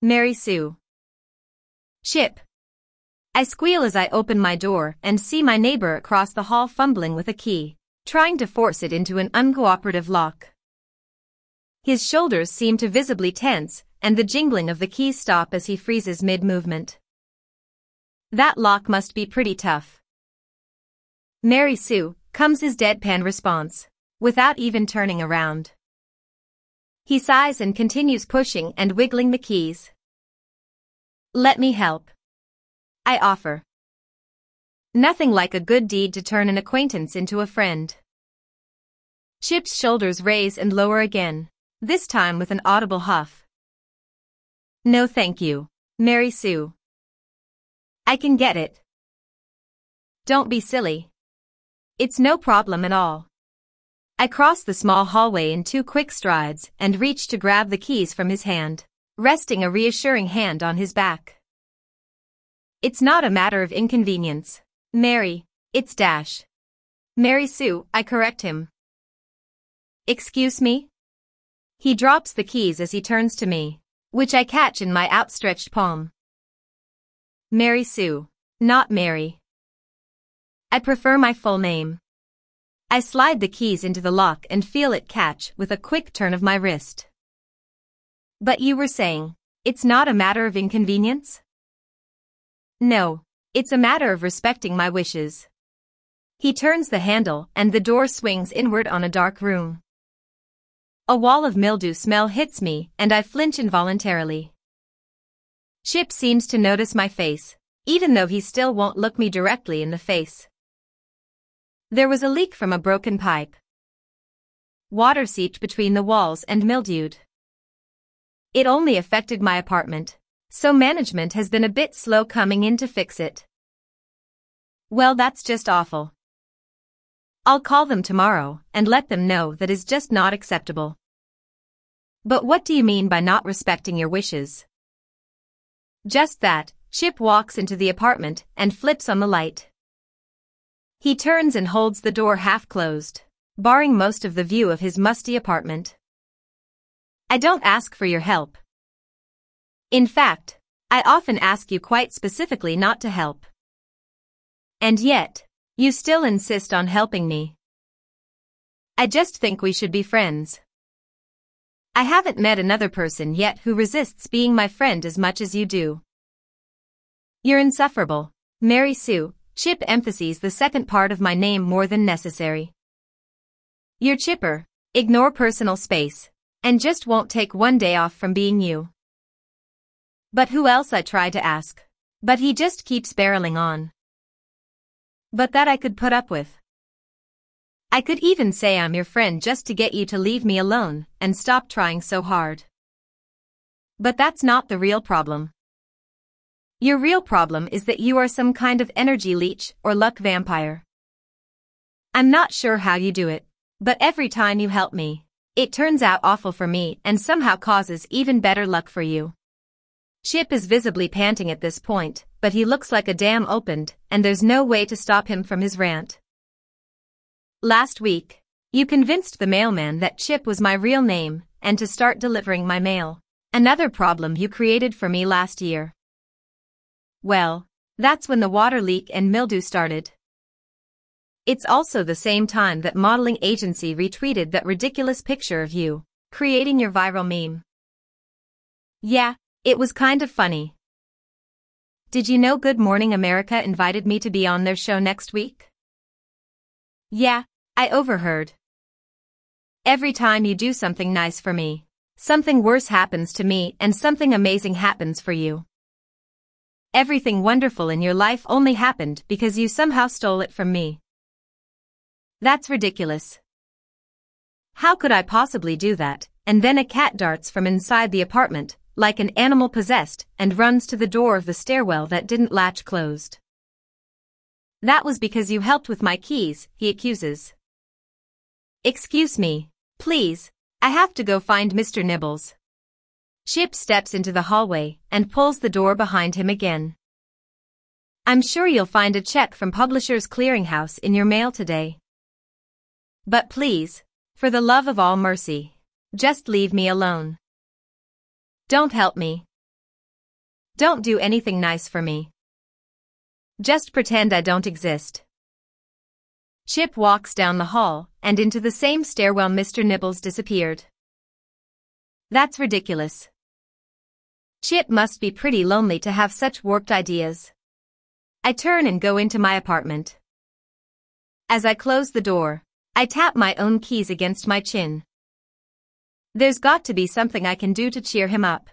Mary Sue. Chip. I squeal as I open my door and see my neighbor across the hall fumbling with a key, trying to force it into an uncooperative lock. His shoulders seem to visibly tense, and the jingling of the keys stop as he freezes mid-movement. That lock must be pretty tough. Mary Sue, comes his deadpan response, without even turning around. He sighs and continues pushing and wiggling the keys. Let me help. I offer. Nothing like a good deed to turn an acquaintance into a friend. Chip's shoulders raise and lower again, this time with an audible huff. No thank you, Mary Sue. I can get it. Don't be silly. It's no problem at all. I cross the small hallway in two quick strides and reach to grab the keys from his hand, resting a reassuring hand on his back. It's not a matter of inconvenience. Mary, it's Dash. Mary Sue, I correct him. Excuse me? He drops the keys as he turns to me, which I catch in my outstretched palm. Mary Sue. Not Mary. I prefer my full name. I slide the keys into the lock and feel it catch with a quick turn of my wrist. But you were saying, it's not a matter of inconvenience? No, it's a matter of respecting my wishes. He turns the handle and the door swings inward on a dark room. A wall of mildew smell hits me and I flinch involuntarily. Chip seems to notice my face, even though he still won't look me directly in the face. There was a leak from a broken pipe. Water seeped between the walls and mildewed. It only affected my apartment, so management has been a bit slow coming in to fix it. Well that's just awful. I'll call them tomorrow and let them know that is just not acceptable. But what do you mean by not respecting your wishes? Just that, Chip walks into the apartment and flips on the light. He turns and holds the door half closed, barring most of the view of his musty apartment. I don't ask for your help. In fact, I often ask you quite specifically not to help. And yet, you still insist on helping me. I just think we should be friends. I haven't met another person yet who resists being my friend as much as you do. You're insufferable. Mary Sue, Chip emphasizes the second part of my name more than necessary. You're chipper, ignore personal space, and just won't take one day off from being you. But who else I try to ask? But he just keeps barreling on. But that I could put up with. I could even say I'm your friend just to get you to leave me alone and stop trying so hard. But that's not the real problem. Your real problem is that you are some kind of energy leech or luck vampire. I'm not sure how you do it, but every time you help me, it turns out awful for me and somehow causes even better luck for you. Chip is visibly panting at this point, but he looks like a dam opened, and there's no way to stop him from his rant. Last week, you convinced the mailman that Chip was my real name and to start delivering my mail. Another problem you created for me last year. Well, that's when the water leak and mildew started. It's also the same time that modeling agency retweeted that ridiculous picture of you, creating your viral meme. Yeah, it was kind of funny. Did you know Good Morning America invited me to be on their show next week? Yeah, I overheard. Every time you do something nice for me, something worse happens to me and something amazing happens for you. Everything wonderful in your life only happened because you somehow stole it from me. That's ridiculous. How could I possibly do that? And then a cat darts from inside the apartment, like an animal possessed, and runs to the door of the stairwell that didn't latch closed. That was because you helped with my keys, he accuses. Excuse me, please, I have to go find Mr. Nibbles. Chip steps into the hallway and pulls the door behind him again. I'm sure you'll find a check from Publishers Clearinghouse in your mail today. But please, for the love of all mercy, just leave me alone. Don't help me. Don't do anything nice for me. Just pretend I don't exist. Chip walks down the hall and into the same stairwell Mr. Nibbles disappeared. That's ridiculous. Chip must be pretty lonely to have such warped ideas. I turn and go into my apartment. As I close the door, I tap my own keys against my chin. There's got to be something I can do to cheer him up.